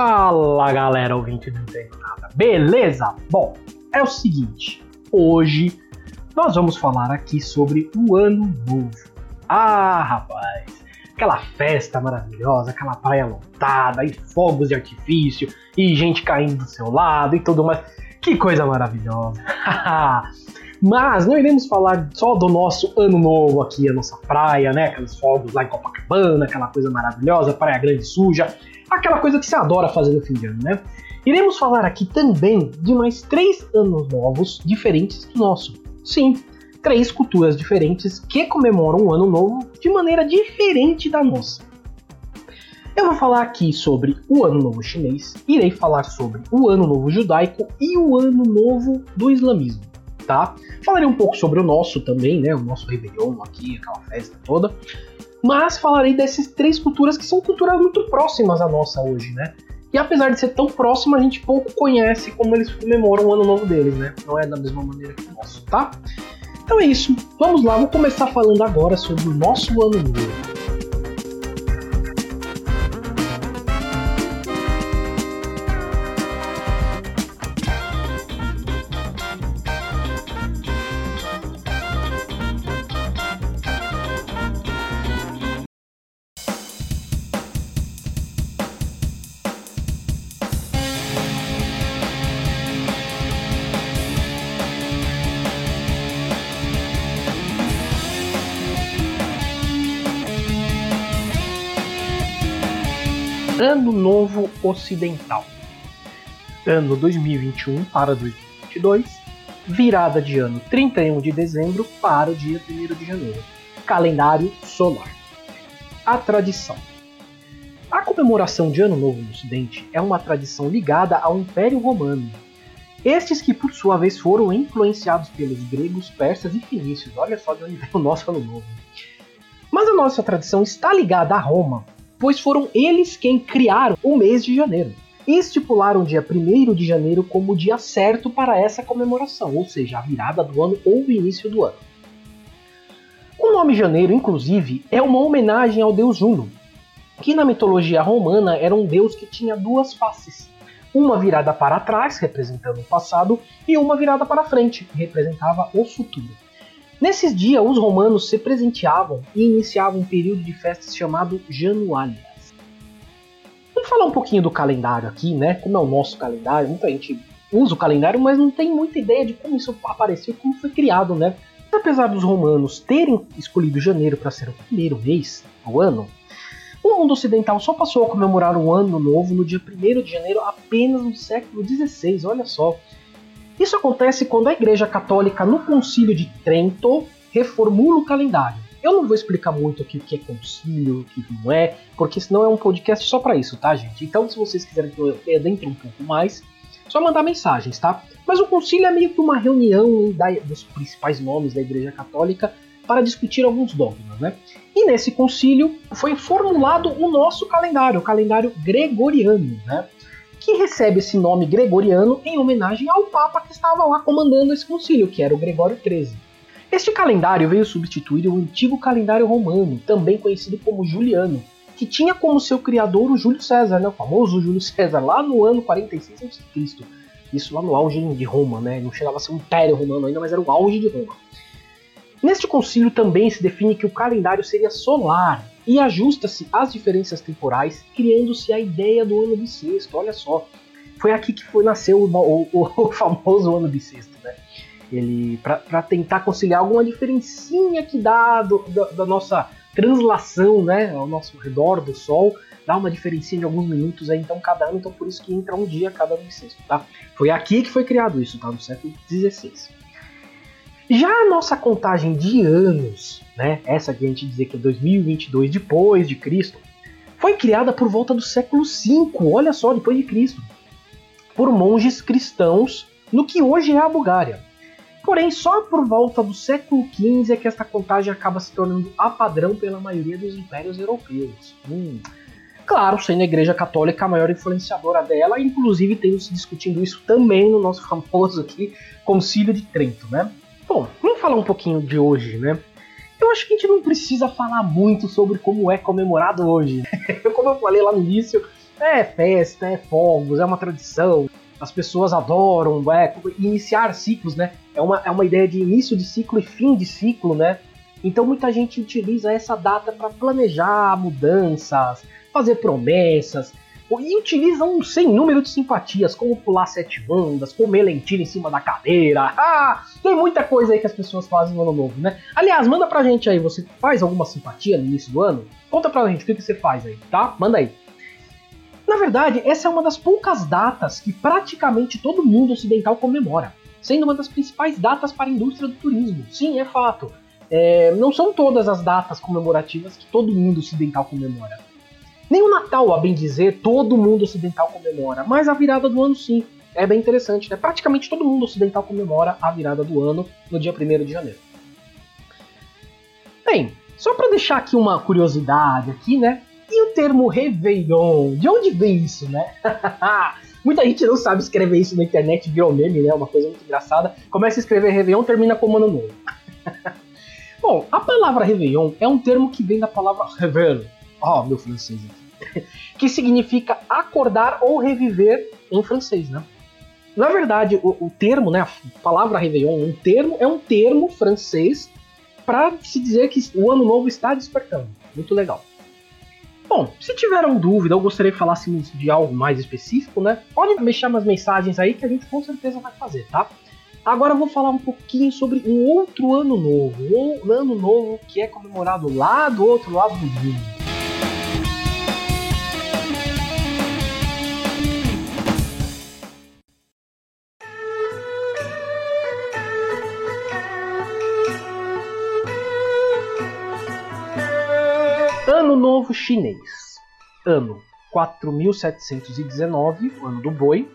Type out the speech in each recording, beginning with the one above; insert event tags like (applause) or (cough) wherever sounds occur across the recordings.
Fala galera, ouvinte do Entendo Nada, beleza? Bom, é o seguinte, hoje nós vamos falar aqui sobre o Ano Novo. Ah, rapaz, aquela festa maravilhosa, aquela praia lotada, e fogos de artifício, e gente caindo do seu lado e tudo mais. Que coisa maravilhosa! (laughs) Mas não iremos falar só do nosso ano novo aqui, a nossa praia, né? Aqueles fogos lá em Copacabana, aquela coisa maravilhosa, praia grande suja, aquela coisa que se adora fazer no fim de ano, né? Iremos falar aqui também de mais três anos novos diferentes do nosso. Sim, três culturas diferentes que comemoram o ano novo de maneira diferente da nossa. Eu vou falar aqui sobre o Ano Novo Chinês, irei falar sobre o Ano Novo Judaico e o Ano Novo do Islamismo tá? Falarei um pouco sobre o nosso também, né? O nosso Réveillon aqui, aquela festa toda. Mas falarei dessas três culturas que são culturas muito próximas à nossa hoje, né? E apesar de ser tão próxima, a gente pouco conhece como eles comemoram o ano novo deles, né? Não é da mesma maneira que o nosso, tá? Então é isso. Vamos lá, vou começar falando agora sobre o nosso ano novo. Ano Novo Ocidental. Ano 2021 para 2022. Virada de ano 31 de dezembro para o dia 1 de janeiro. Calendário solar. A tradição. A comemoração de Ano Novo no Ocidente é uma tradição ligada ao Império Romano. Estes que, por sua vez, foram influenciados pelos gregos, persas e fenícios. Olha só de onde vem o nosso Ano Novo. Mas a nossa tradição está ligada a Roma, pois foram eles quem criaram o mês de janeiro e estipularam o dia 1 de janeiro como o dia certo para essa comemoração, ou seja, a virada do ano ou o início do ano. O nome janeiro, inclusive, é uma homenagem ao deus Juno, que na mitologia romana era um deus que tinha duas faces. Uma virada para trás, representando o passado, e uma virada para frente, que representava o futuro. Nesses dias, os romanos se presenteavam e iniciavam um período de festas chamado Januárias. Vamos falar um pouquinho do calendário aqui, né? Como é o nosso calendário, muita gente usa o calendário, mas não tem muita ideia de como isso apareceu, como foi criado, né? Apesar dos romanos terem escolhido janeiro para ser o primeiro mês do ano, o mundo ocidental só passou a comemorar o ano novo no dia 1 de janeiro apenas no século XVI, olha só. Isso acontece quando a Igreja Católica, no Concílio de Trento, reformula o calendário. Eu não vou explicar muito aqui o que é concílio, o que não é, porque senão é um podcast só para isso, tá, gente? Então, se vocês quiserem que eu adentre um pouco mais, só mandar mensagens, tá? Mas o concílio é meio que uma reunião da, dos principais nomes da Igreja Católica para discutir alguns dogmas, né? E nesse concílio foi formulado o nosso calendário, o calendário gregoriano, né? Que recebe esse nome gregoriano em homenagem ao Papa que estava lá comandando esse concílio, que era o Gregório XIII. Este calendário veio substituir o antigo calendário romano, também conhecido como Juliano, que tinha como seu criador o Júlio César, né, o famoso Júlio César, lá no ano 46 a.C. Isso lá no auge de Roma, né? Não chegava a ser um império romano ainda, mas era o auge de Roma. Neste concílio também se define que o calendário seria solar, e ajusta-se às diferenças temporais, criando-se a ideia do ano bissexto. Olha só, foi aqui que foi nasceu o, o, (laughs) o famoso ano bissexto, né? Ele para tentar conciliar alguma diferencinha que dá do, do, da nossa translação, né, ao nosso redor do Sol, dá uma diferencinha de alguns minutos aí, então cada ano, então por isso que entra um dia cada ano bissexto, tá? Foi aqui que foi criado isso, tá? No século XVI. Já a nossa contagem de anos, né, essa que a gente dizer que é 2022 depois de Cristo, foi criada por volta do século V, olha só, depois de Cristo, por monges cristãos no que hoje é a Bulgária. Porém, só por volta do século XV é que esta contagem acaba se tornando a padrão pela maioria dos impérios europeus. Hum. Claro, sendo a Igreja Católica a maior influenciadora dela, inclusive tendo se discutindo isso também no nosso (laughs) famoso aqui Concílio de Trento, né? Bom, vamos falar um pouquinho de hoje, né? Eu acho que a gente não precisa falar muito sobre como é comemorado hoje. (laughs) como eu falei lá no início, É festa, é fogos, é uma tradição. As pessoas adoram é, iniciar ciclos, né? É uma, é uma ideia de início de ciclo e fim de ciclo, né? Então muita gente utiliza essa data para planejar mudanças, fazer promessas, e utiliza um sem número de simpatias, como pular sete ondas, comer lentilha em cima da cadeira. (laughs) Ah, tem muita coisa aí que as pessoas fazem no ano novo, né? Aliás, manda pra gente aí, você faz alguma simpatia no início do ano? Conta pra gente o que, que você faz aí, tá? Manda aí. Na verdade, essa é uma das poucas datas que praticamente todo mundo ocidental comemora, sendo uma das principais datas para a indústria do turismo. Sim, é fato. É, não são todas as datas comemorativas que todo mundo ocidental comemora. Nem o Natal, a bem dizer, todo mundo ocidental comemora, mas a virada do ano sim. É bem interessante, né? Praticamente todo mundo ocidental comemora a virada do ano no dia 1 de janeiro. Bem, só para deixar aqui uma curiosidade aqui, né? E o termo Réveillon? De onde vem isso, né? (laughs) Muita gente não sabe escrever isso na internet, virou meme, né? Uma coisa muito engraçada. Começa a escrever Réveillon, termina como ano novo. (laughs) Bom, a palavra Réveillon é um termo que vem da palavra réveil. Ó, oh, meu francês aqui. (laughs) que significa acordar ou reviver em francês, né? Na verdade, o, o termo, né, a palavra Réveillon, um termo é um termo francês para se dizer que o ano novo está despertando. Muito legal. Bom, se tiveram dúvida ou gostaria que falássemos de algo mais específico, né? Podem deixar umas mensagens aí que a gente com certeza vai fazer, tá? Agora eu vou falar um pouquinho sobre um outro ano novo, um ano novo que é comemorado lá do outro lado do mundo. Ano Novo Chinês. Ano 4719, o ano do boi,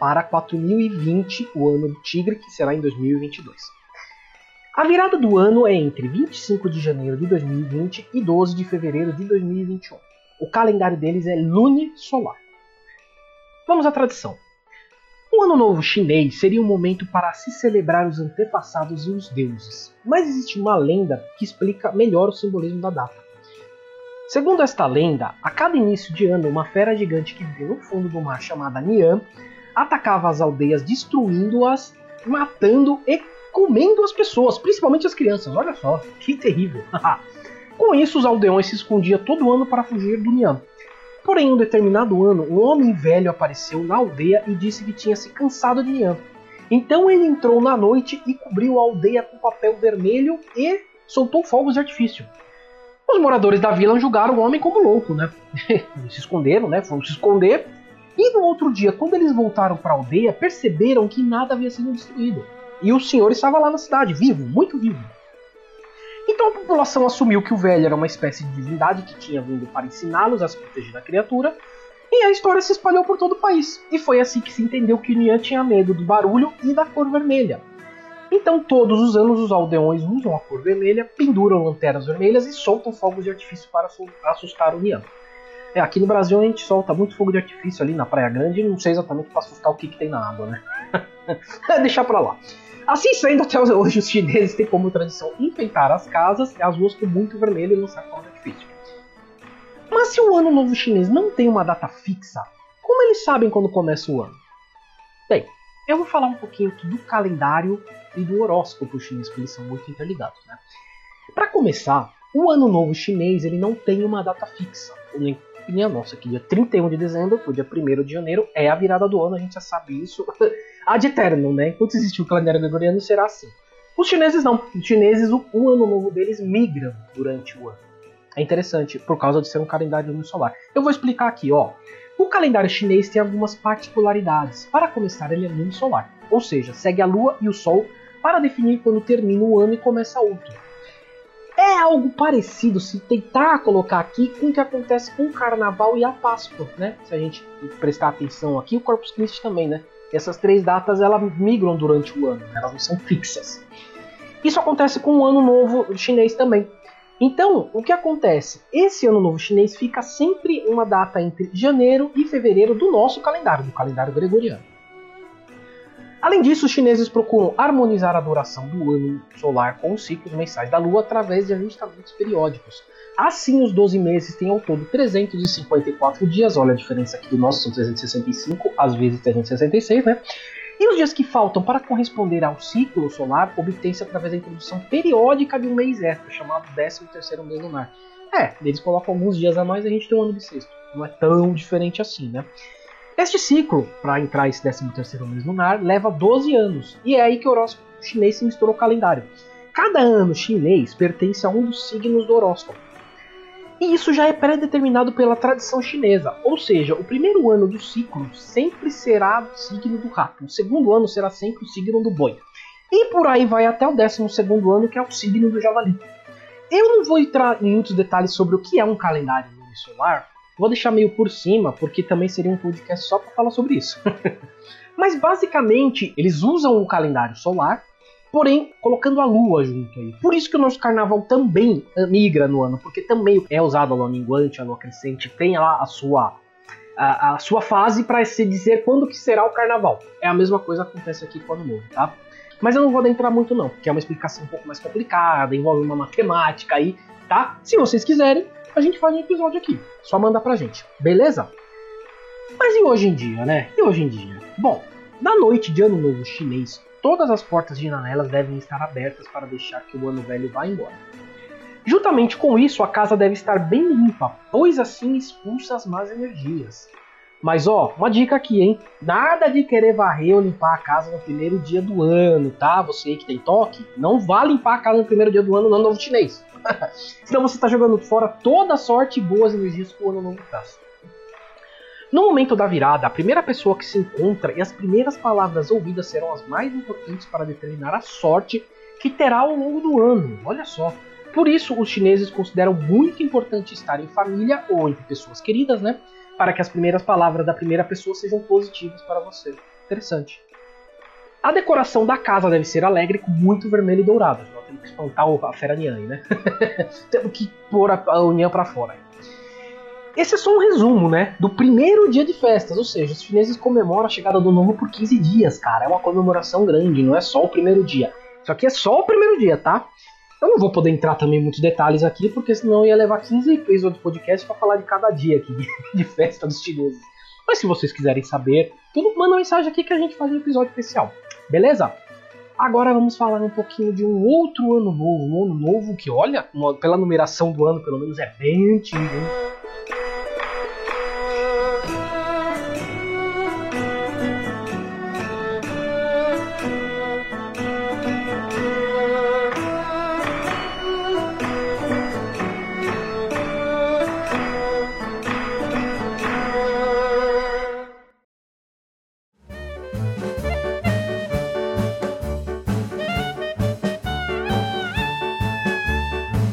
para 4020, o ano do tigre, que será em 2022. A virada do ano é entre 25 de janeiro de 2020 e 12 de fevereiro de 2021. O calendário deles é lune-solar. Vamos à tradição. O Ano Novo Chinês seria um momento para se celebrar os antepassados e os deuses, mas existe uma lenda que explica melhor o simbolismo da data. Segundo esta lenda, a cada início de ano, uma fera gigante que vivia no fundo do mar chamada Nian atacava as aldeias, destruindo-as, matando e comendo as pessoas, principalmente as crianças. Olha só, que terrível. (laughs) Com isso, os aldeões se escondiam todo ano para fugir do Nian. Porém, em um determinado ano, um homem velho apareceu na aldeia e disse que tinha se cansado de Nian. Então ele entrou na noite e cobriu a aldeia com papel vermelho e soltou fogos de artifício. Os moradores da vila julgaram o homem como louco, né? (laughs) se esconderam, né? Foram se esconder. E no outro dia, quando eles voltaram para a aldeia, perceberam que nada havia sido destruído. E o senhor estava lá na cidade, vivo, muito vivo. Então a população assumiu que o velho era uma espécie de divindade que tinha vindo para ensiná-los a se proteger da criatura, e a história se espalhou por todo o país. E foi assim que se entendeu que Nian tinha medo do barulho e da cor vermelha. Então, todos os anos, os aldeões usam a cor vermelha, penduram lanternas vermelhas e soltam fogos de artifício para assustar o Nian. É, aqui no Brasil a gente solta muito fogo de artifício ali na Praia Grande, não sei exatamente para assustar o que, que tem na água, né? (laughs) Deixar pra lá. Assim sendo, até hoje os chineses têm como tradição enfeitar as casas e as ruas com muito vermelho e lançar fogo de artifício. Mas se o ano novo chinês não tem uma data fixa, como eles sabem quando começa o ano? Bem, eu vou falar um pouquinho do calendário e do horóscopo chinês, porque eles são muito interligados. Né? Para começar, o ano novo chinês ele não tem uma data fixa. Nem a nossa, que dia 31 de dezembro, o dia 1 de janeiro, é a virada do ano, a gente já sabe isso. (laughs) Ad eterno, né? Enquanto existe o calendário gregoriano, será assim. Os chineses não. Os chineses, o, o ano novo deles migra durante o ano. É interessante, por causa de ser um calendário solar. Eu vou explicar aqui, ó. O calendário chinês tem algumas particularidades. Para começar, ele é lunisolar, ou seja, segue a lua e o sol para definir quando termina o ano e começa outro. É algo parecido, se tentar colocar aqui, com o que acontece com o carnaval e a Páscoa, né? Se a gente prestar atenção aqui, o Corpus Christi também, né? Essas três datas elas migram durante o ano, elas não são fixas. Isso acontece com o ano novo chinês também. Então, o que acontece? Esse ano novo chinês fica sempre uma data entre janeiro e fevereiro do nosso calendário, do calendário gregoriano. Além disso, os chineses procuram harmonizar a duração do ano solar com os ciclos mensais da Lua através de ajustamentos periódicos. Assim, os 12 meses têm ao todo 354 dias. Olha a diferença aqui do nosso, são 365, às vezes 366, né? E os dias que faltam para corresponder ao ciclo solar obtém-se através da introdução periódica de um mês extra, chamado 13º mês lunar. É, eles colocam alguns dias a mais e a gente tem um ano bissexto. Não é tão diferente assim, né? Este ciclo, para entrar esse 13º mês lunar, leva 12 anos, e é aí que o horóscopo chinês se misturou ao calendário. Cada ano chinês pertence a um dos signos do horóscopo. E isso já é pré-determinado pela tradição chinesa, ou seja, o primeiro ano do ciclo sempre será o signo do rato, o segundo ano será sempre o signo do boi. E por aí vai até o 12 segundo ano, que é o signo do javali. Eu não vou entrar em muitos detalhes sobre o que é um calendário solar, Vou deixar meio por cima, porque também seria um podcast só para falar sobre isso. (laughs) Mas basicamente, eles usam o calendário solar, porém colocando a lua junto aí. Por isso que o nosso carnaval também migra no ano, porque também é usado a lua minguante, a lua crescente, tem lá a sua a, a sua fase para se dizer quando que será o carnaval. É a mesma coisa que acontece aqui com o ano novo, tá? Mas eu não vou adentrar muito não, porque é uma explicação um pouco mais complicada, envolve uma matemática aí, tá? Se vocês quiserem, a gente faz um episódio aqui. Só manda pra gente, beleza? Mas e hoje em dia, né? E hoje em dia? Bom, na noite de Ano Novo Chinês, todas as portas de janelas devem estar abertas para deixar que o ano velho vá embora. Juntamente com isso, a casa deve estar bem limpa, pois assim expulsa as más energias. Mas ó, uma dica aqui, hein? Nada de querer varrer ou limpar a casa no primeiro dia do ano, tá? Você que tem toque, não vá limpar a casa no primeiro dia do ano no ano novo chinês. (laughs) Senão você está jogando fora toda a sorte e boas energias que o ano novo traz. No momento da virada, a primeira pessoa que se encontra e as primeiras palavras ouvidas serão as mais importantes para determinar a sorte que terá ao longo do ano. Olha só. Por isso, os chineses consideram muito importante estar em família ou entre pessoas queridas, né? Para que as primeiras palavras da primeira pessoa sejam positivas para você. Interessante. A decoração da casa deve ser alegre com muito vermelho e dourado temos que espantar a fera Nian, né? (laughs) temos que pôr a União para fora. Esse é só um resumo, né? Do primeiro dia de festas, ou seja, os chineses comemoram a chegada do novo por 15 dias, cara. É uma comemoração grande, não é só o primeiro dia. Isso aqui é só o primeiro dia, tá? Eu não vou poder entrar também em muitos detalhes aqui, porque senão ia levar 15 episódios de podcast para falar de cada dia aqui (laughs) de festa dos chineses. Mas se vocês quiserem saber, tudo manda mensagem aqui que a gente faz um episódio especial. Beleza? Agora vamos falar um pouquinho de um outro ano novo, um ano novo que, olha, pela numeração do ano, pelo menos é bem antigo. Hein?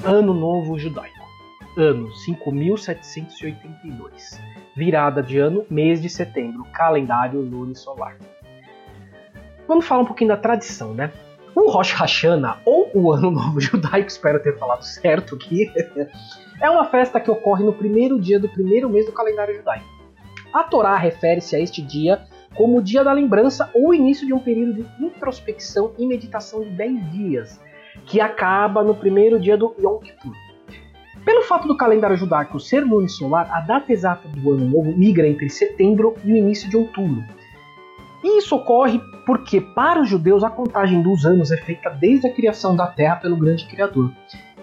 Ano Novo Judaico. Ano 5782. Virada de ano, mês de setembro, calendário lunisolar. Vamos falar um pouquinho da tradição, né? O Rosh Hashanah, ou o Ano Novo Judaico, espero ter falado certo aqui, (laughs) é uma festa que ocorre no primeiro dia do primeiro mês do calendário judaico. A Torá refere-se a este dia como o dia da lembrança ou início de um período de introspecção e meditação de 10 dias, que acaba no primeiro dia do Yom Kippur. Pelo fato do calendário judaico ser lunisolar, a data exata do ano novo migra entre setembro e o início de outubro. E isso ocorre porque, para os judeus, a contagem dos anos é feita desde a criação da Terra pelo grande Criador.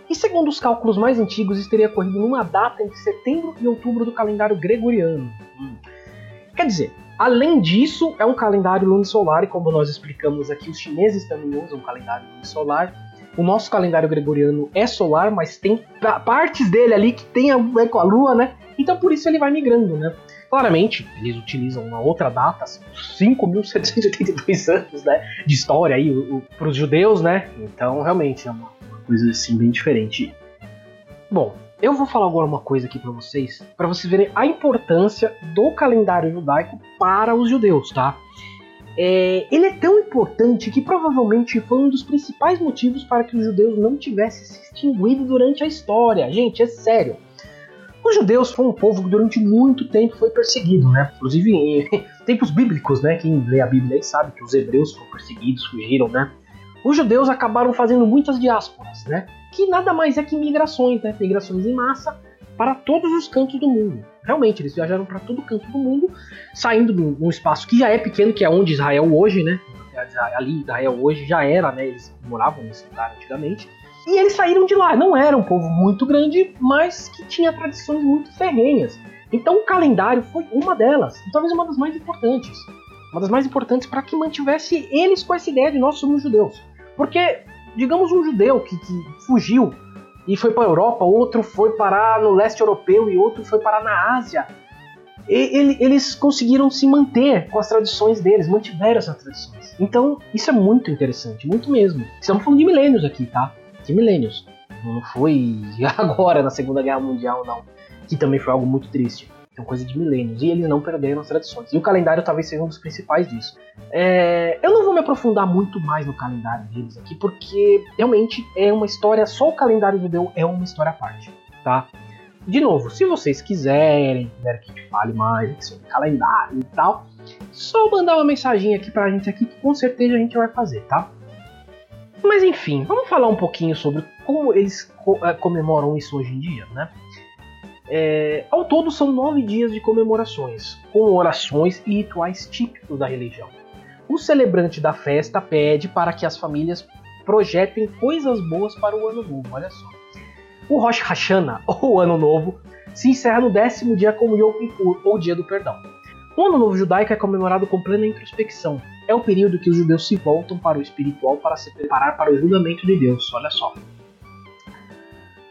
E segundo os cálculos mais antigos, isso teria ocorrido numa data entre setembro e outubro do calendário gregoriano. Quer dizer, além disso, é um calendário lunisolar, e como nós explicamos aqui, os chineses também usam o calendário lunisolar, o nosso calendário gregoriano é solar, mas tem partes dele ali que tem a ver com a Lua, né? Então por isso ele vai migrando, né? Claramente, eles utilizam uma outra data, 5.782 anos né, de história aí para os judeus, né? Então realmente é uma, uma coisa assim bem diferente. Bom, eu vou falar agora uma coisa aqui para vocês, para vocês verem a importância do calendário judaico para os judeus, tá? É, ele é tão importante que provavelmente foi um dos principais motivos para que os judeus não tivessem se extinguido durante a história. Gente, é sério. Os judeus foram um povo que durante muito tempo foi perseguido, né? Inclusive em (laughs) tempos bíblicos, né? Quem lê a Bíblia aí sabe que os hebreus foram perseguidos, fugiram, né? Os judeus acabaram fazendo muitas diásporas, né? Que nada mais é que migrações, né? Migrações em massa para todos os cantos do mundo. Realmente, eles viajaram para todo canto do mundo, saindo de um espaço que já é pequeno, que é onde Israel hoje, né? Ali Israel hoje já era, né? Eles moravam nesse lugar antigamente e eles saíram de lá. Não era um povo muito grande, mas que tinha tradições muito ferrenhas. Então o calendário foi uma delas, talvez uma das mais importantes. Uma das mais importantes para que mantivesse eles com essa ideia de nós somos judeus. Porque, digamos, um judeu que, que fugiu e foi para a Europa, outro foi parar no leste europeu e outro foi parar na Ásia. E, eles conseguiram se manter com as tradições deles, mantiveram essas tradições. Então, isso é muito interessante, muito mesmo. Estamos falando de milênios aqui, tá? de milênios. Não foi (laughs) agora na Segunda Guerra Mundial, não. Que também foi algo muito triste. Uma coisa de milênios. E eles não perderam as tradições. E o calendário talvez seja um dos principais disso. É... Eu não vou me aprofundar muito mais no calendário deles aqui, porque realmente é uma história. Só o calendário judeu é uma história à parte, tá? De novo, se vocês quiserem, quiserem que a gente fale mais sobre calendário e tal, só mandar uma mensagem aqui pra gente aqui que com certeza a gente vai fazer, tá? Mas enfim, vamos falar um pouquinho sobre como eles é, comemoram isso hoje em dia, né? É, ao todo são nove dias de comemorações, com orações e rituais típicos da religião. O celebrante da festa pede para que as famílias projetem coisas boas para o ano novo, olha só. O Rosh Hashanah, (laughs) ou Ano Novo, se encerra no décimo dia como Yom Kippur, ou Dia do Perdão. O Ano Novo Judaico é comemorado com plena introspecção, é o período que os judeus se voltam para o espiritual para se preparar para o julgamento de Deus. Olha só.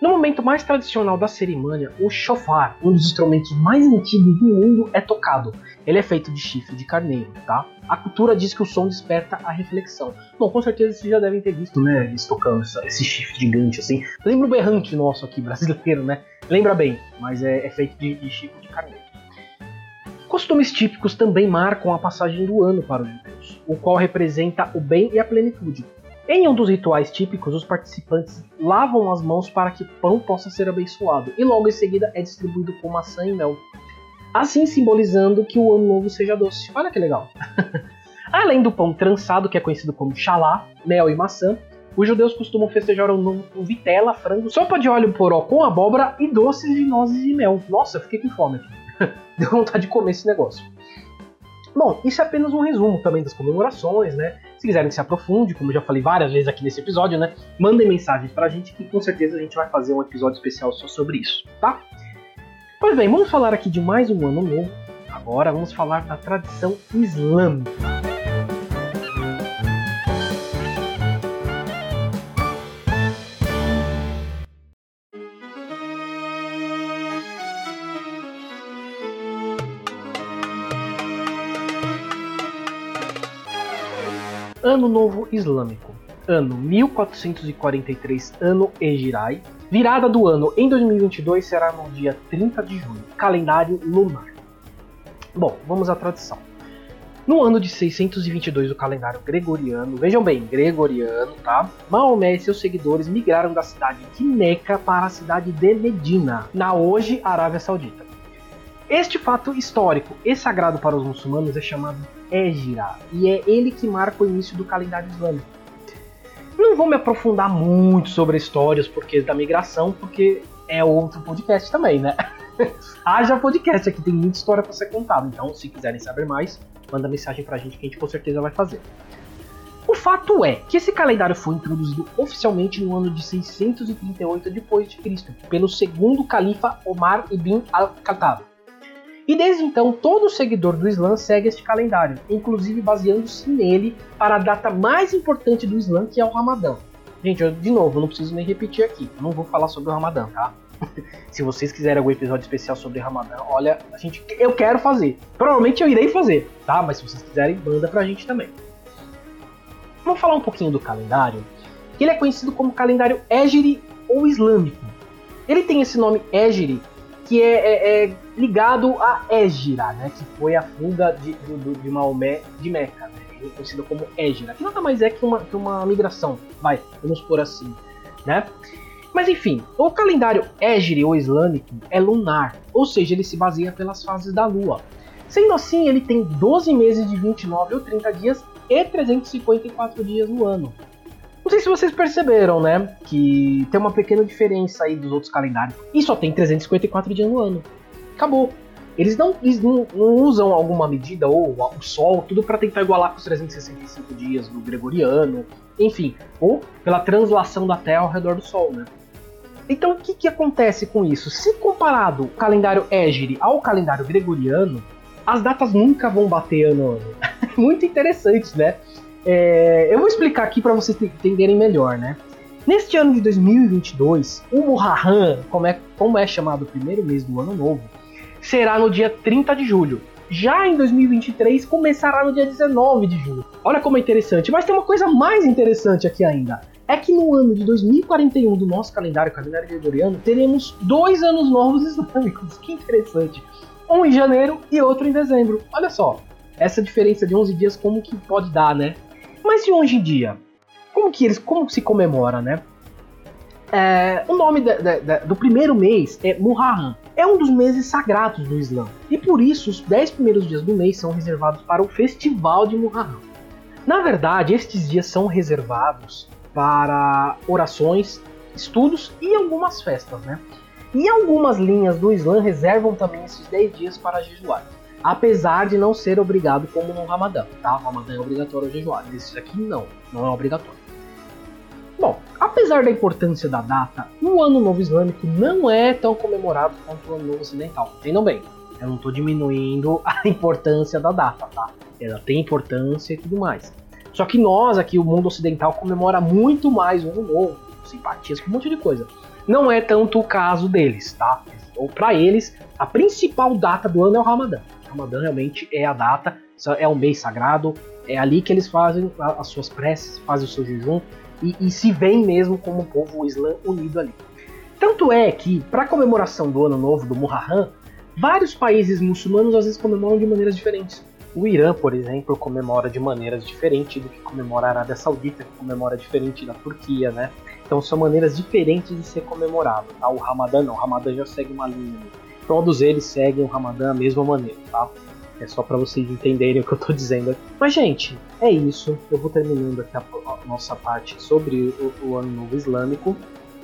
No momento mais tradicional da cerimônia, o shofar, um dos instrumentos mais antigos do mundo, é tocado. Ele é feito de chifre de carneiro, tá? A cultura diz que o som desperta a reflexão. Bom, com certeza vocês já devem ter visto, né, eles tocando essa, esse chifre gigante assim. Lembra o berrante nosso aqui (laughs) brasileiro, né? Lembra bem, mas é, é feito de, de chifre de carneiro. Costumes típicos também marcam a passagem do ano para os judeus, o qual representa o bem e a plenitude. Em um dos rituais típicos, os participantes lavam as mãos para que o pão possa ser abençoado, e logo em seguida é distribuído com maçã e mel, assim simbolizando que o ano novo seja doce. Olha que legal! (laughs) Além do pão trançado, que é conhecido como xalá, mel e maçã, os judeus costumam festejar o novo com vitela, frango, sopa de óleo poró com abóbora e doces de nozes e mel. Nossa, fiquei com fome aqui. (laughs) deu vontade de comer esse negócio. Bom, isso é apenas um resumo também das comemorações, né? Se quiserem que se aprofunde, como eu já falei várias vezes aqui nesse episódio, né? Mandem mensagens pra gente que com certeza a gente vai fazer um episódio especial só sobre isso, tá? Pois bem, vamos falar aqui de mais um ano novo. Agora vamos falar da tradição islâmica. Ano Novo Islâmico. Ano 1443, ano Egirai. Virada do ano em 2022 será no dia 30 de junho. Calendário lunar. Bom, vamos à tradição. No ano de 622 do calendário gregoriano, vejam bem, gregoriano, tá? Maomé e seus seguidores migraram da cidade de Meca para a cidade de Medina, na hoje Arábia Saudita. Este fato histórico e sagrado para os muçulmanos é chamado Égira, e é ele que marca o início do calendário islâmico. Não vou me aprofundar muito sobre histórias porque da migração, porque é outro podcast também, né? (laughs) Haja podcast aqui, tem muita história para ser contada. Então, se quiserem saber mais, manda mensagem pra gente que a gente com certeza vai fazer. O fato é que esse calendário foi introduzido oficialmente no ano de 638 d.C. pelo segundo califa Omar ibn al-Khattab. E desde então, todo seguidor do Islã segue este calendário, inclusive baseando-se nele para a data mais importante do Islã, que é o Ramadã. Gente, eu, de novo, não preciso nem repetir aqui, eu não vou falar sobre o Ramadã, tá? (laughs) Se vocês quiserem algum episódio especial sobre Ramadã, olha, a gente, eu quero fazer. Provavelmente eu irei fazer, tá? Mas se vocês quiserem, manda pra gente também. Vamos falar um pouquinho do calendário. Ele é conhecido como calendário Égiri ou Islâmico. Ele tem esse nome Égiri que é, é, é ligado a Égira, né? Que foi a fuga de, de, Maomé de Meca, né? É conhecido como Égira, que nada mais é que uma, que uma migração, vai, vamos por assim, né? Mas enfim, o calendário Égire ou islâmico é lunar, ou seja, ele se baseia pelas fases da lua. Sendo assim, ele tem 12 meses de 29 ou 30 dias e 354 dias no ano. Não sei se vocês perceberam, né? Que tem uma pequena diferença aí dos outros calendários. E só tem 354 dias no ano. Acabou. Eles não, eles não, não usam alguma medida ou o sol, tudo para tentar igualar com os 365 dias do gregoriano, enfim, ou pela translação da Terra ao redor do Sol, né? Então o que, que acontece com isso? Se comparado o calendário Égire ao calendário gregoriano, as datas nunca vão bater ano a ano. (laughs) Muito interessante, né? É, eu vou explicar aqui para vocês entenderem melhor, né? Neste ano de 2022, o Muharram, como é, como é chamado o primeiro mês do ano novo, será no dia 30 de julho. Já em 2023 começará no dia 19 de julho. Olha como é interessante. Mas tem uma coisa mais interessante aqui ainda. É que no ano de 2041 do nosso calendário, calendário gregoriano, teremos dois anos novos islâmicos. Que interessante. Um em janeiro e outro em dezembro. Olha só. Essa diferença de 11 dias como que pode dar, né? Mas e hoje em dia? Como que eles, como se comemora, né? É, o nome de, de, de, do primeiro mês é Muharram. É um dos meses sagrados do Islã. E por isso, os 10 primeiros dias do mês são reservados para o festival de Muharram. Na verdade, estes dias são reservados para orações, estudos e algumas festas, né? E algumas linhas do Islã reservam também esses 10 dias para jejuar. Apesar de não ser obrigado como no Ramadã, tá? O Ramadã é obrigatório jejuar. Esse aqui não, não é obrigatório. Apesar da importância da data, o Ano Novo Islâmico não é tão comemorado quanto o Ano Novo Ocidental. Entendam bem, eu não estou diminuindo (laughs) a importância da data, tá? Ela tem importância e tudo mais. Só que nós aqui, o mundo ocidental, comemora muito mais o Ano Novo, simpatias, um monte de coisa. Não é tanto o caso deles, tá? Ou para eles, a principal data do ano é o Ramadã. O Ramadã realmente é a data, é o mês sagrado, é ali que eles fazem as suas preces, fazem o seu jejum, e, e se veem mesmo como um povo islã unido ali. Tanto é que, para a comemoração do Ano Novo, do Muharram, vários países muçulmanos às vezes comemoram de maneiras diferentes. O Irã, por exemplo, comemora de maneiras diferentes do que comemora a Arábia Saudita, que comemora diferente da Turquia, né? Então são maneiras diferentes de ser comemorado, tá? O Ramadã não, o Ramadã já segue uma linha. Todos eles seguem o Ramadã da mesma maneira, tá? É só para vocês entenderem o que eu tô dizendo aqui. Mas, gente, é isso. Eu vou terminando aqui a, a nossa parte sobre o, o Ano Novo Islâmico.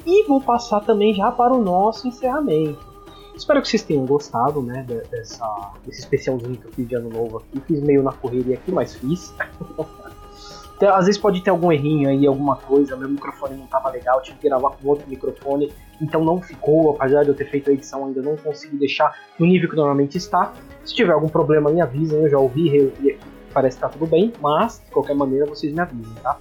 E vou passar também já para o nosso encerramento. Espero que vocês tenham gostado, né, dessa, desse especialzinho que eu fiz de ano novo aqui. Fiz meio na correria aqui, mas fiz. (laughs) Então, às vezes pode ter algum errinho aí, alguma coisa, meu microfone não estava legal, tive que gravar com outro microfone, então não ficou, apesar de eu ter feito a edição, ainda não consegui deixar no nível que normalmente está. Se tiver algum problema, me avisem, eu já ouvi, reouvi aqui, parece que tá tudo bem, mas de qualquer maneira vocês me avisem, tá?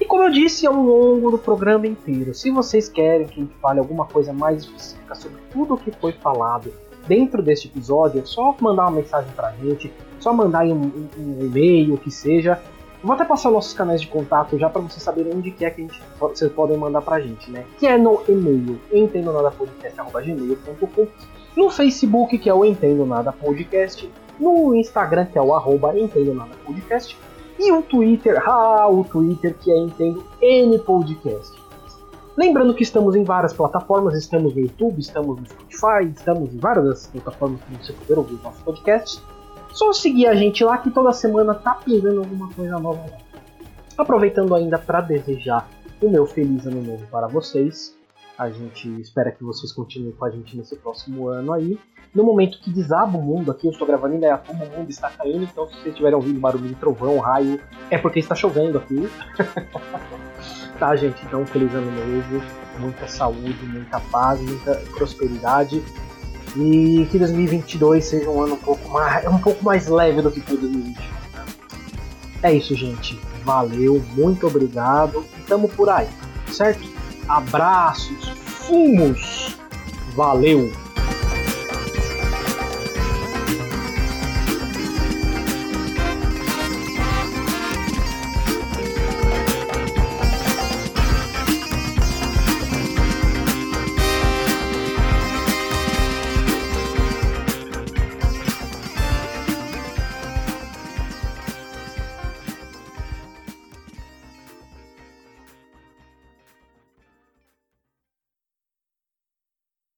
E como eu disse ao longo do programa inteiro, se vocês querem que a gente fale alguma coisa mais específica sobre tudo o que foi falado dentro deste episódio, é só mandar uma mensagem pra gente, só mandar um, um, um e-mail, o que seja, Vou até passar nossos canais de contato já para vocês saberem onde que é que a gente, vocês podem mandar pra gente, né? Que é no e-mail entendonadapodcast.gmail.com no Facebook, que é o Entendo Nada Podcast, no Instagram, que é o arroba Entendo Nada Podcast, e o Twitter, ah, o Twitter, que é Entendo N Podcast. Lembrando que estamos em várias plataformas, estamos no YouTube, estamos no Spotify, estamos em várias plataformas que você poder ouvir nossos podcasts. Só seguir a gente lá que toda semana tá pingando alguma coisa nova lá. Aproveitando ainda para desejar o meu feliz ano novo para vocês. A gente espera que vocês continuem com a gente nesse próximo ano aí. No momento que desaba o mundo aqui, eu estou gravando em Indaiatuba, o mundo está caindo, então se vocês estiverem ouvindo barulho de trovão, raio, é porque está chovendo aqui. (laughs) tá, gente? Então, feliz ano novo, muita saúde, muita paz, muita prosperidade e que 2022 seja um ano um pouco mais, um pouco mais leve do que foi 2021. Né? É isso, gente. Valeu, muito obrigado e tamo por aí, certo? Abraços, fumos, valeu!